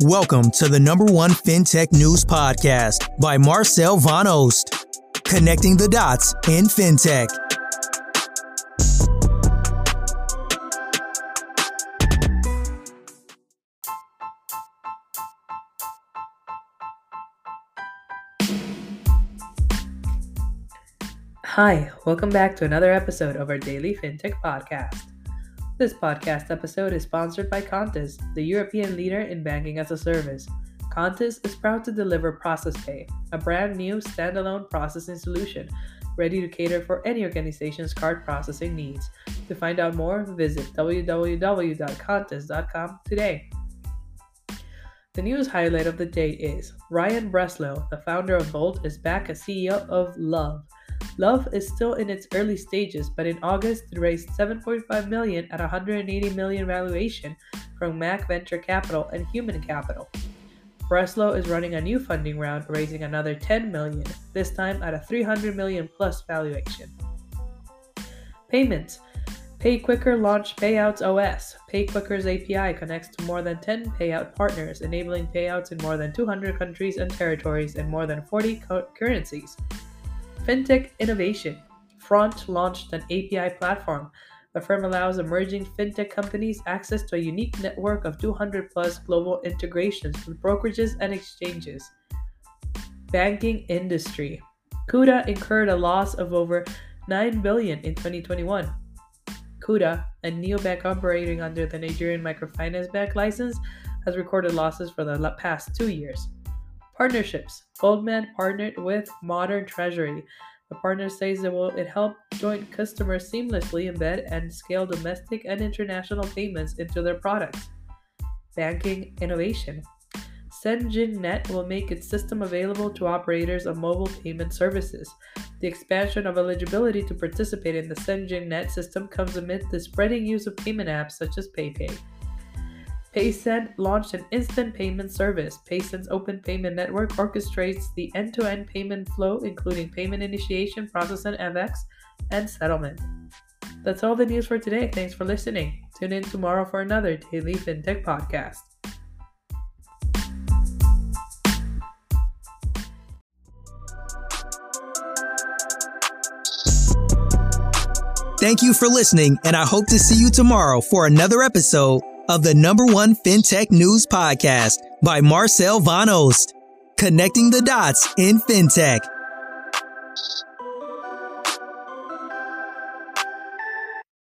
Welcome to the number one FinTech news podcast by Marcel Van Oost, connecting the dots in FinTech. Hi, welcome back to another episode of our daily FinTech podcast. This podcast episode is sponsored by Contis, the European leader in banking as a service. Contis is proud to deliver ProcessPay, a brand new standalone processing solution ready to cater for any organization's card processing needs. To find out more, visit www.contis.com today. The news highlight of the day is Ryan Breslow, the founder of Bolt, is back as CEO of Love Love is still in its early stages, but in August it raised 7.5 million at 180 million valuation from MaC Venture Capital and Human Capital. Breslow is running a new funding round, raising another 10 million, this time at a 300 million plus valuation. Payments. PayQuicker launched Payouts OS. PayQuicker's API connects to more than 10 payout partners, enabling payouts in more than 200 countries and territories and more than 40 co- currencies. FinTech innovation. Front launched an API platform. The firm allows emerging fintech companies access to a unique network of 200 plus global integrations with brokerages and exchanges. Banking industry. Kuda incurred a loss of over 9 billion in 2021. Kuda, a neobank operating under the Nigerian Microfinance Bank license, has recorded losses for the past two years. Partnerships. Goldman partnered with Modern Treasury. The partner says it will it help joint customers seamlessly embed and scale domestic and international payments into their products. Banking innovation. Zengin will make its system available to operators of mobile payment services. The expansion of eligibility to participate in the Zengin system comes amid the spreading use of payment apps such as PayPay. Paysend launched an instant payment service. Paysend's open payment network orchestrates the end to end payment flow, including payment initiation, processing, FX, and settlement. That's all the news for today. Thanks for listening. Tune in tomorrow for another Daily FinTech podcast. Thank you for listening, and I hope to see you tomorrow for another episode of the number one FinTech news podcast by Marcel Van Oost, connecting the dots in FinTech.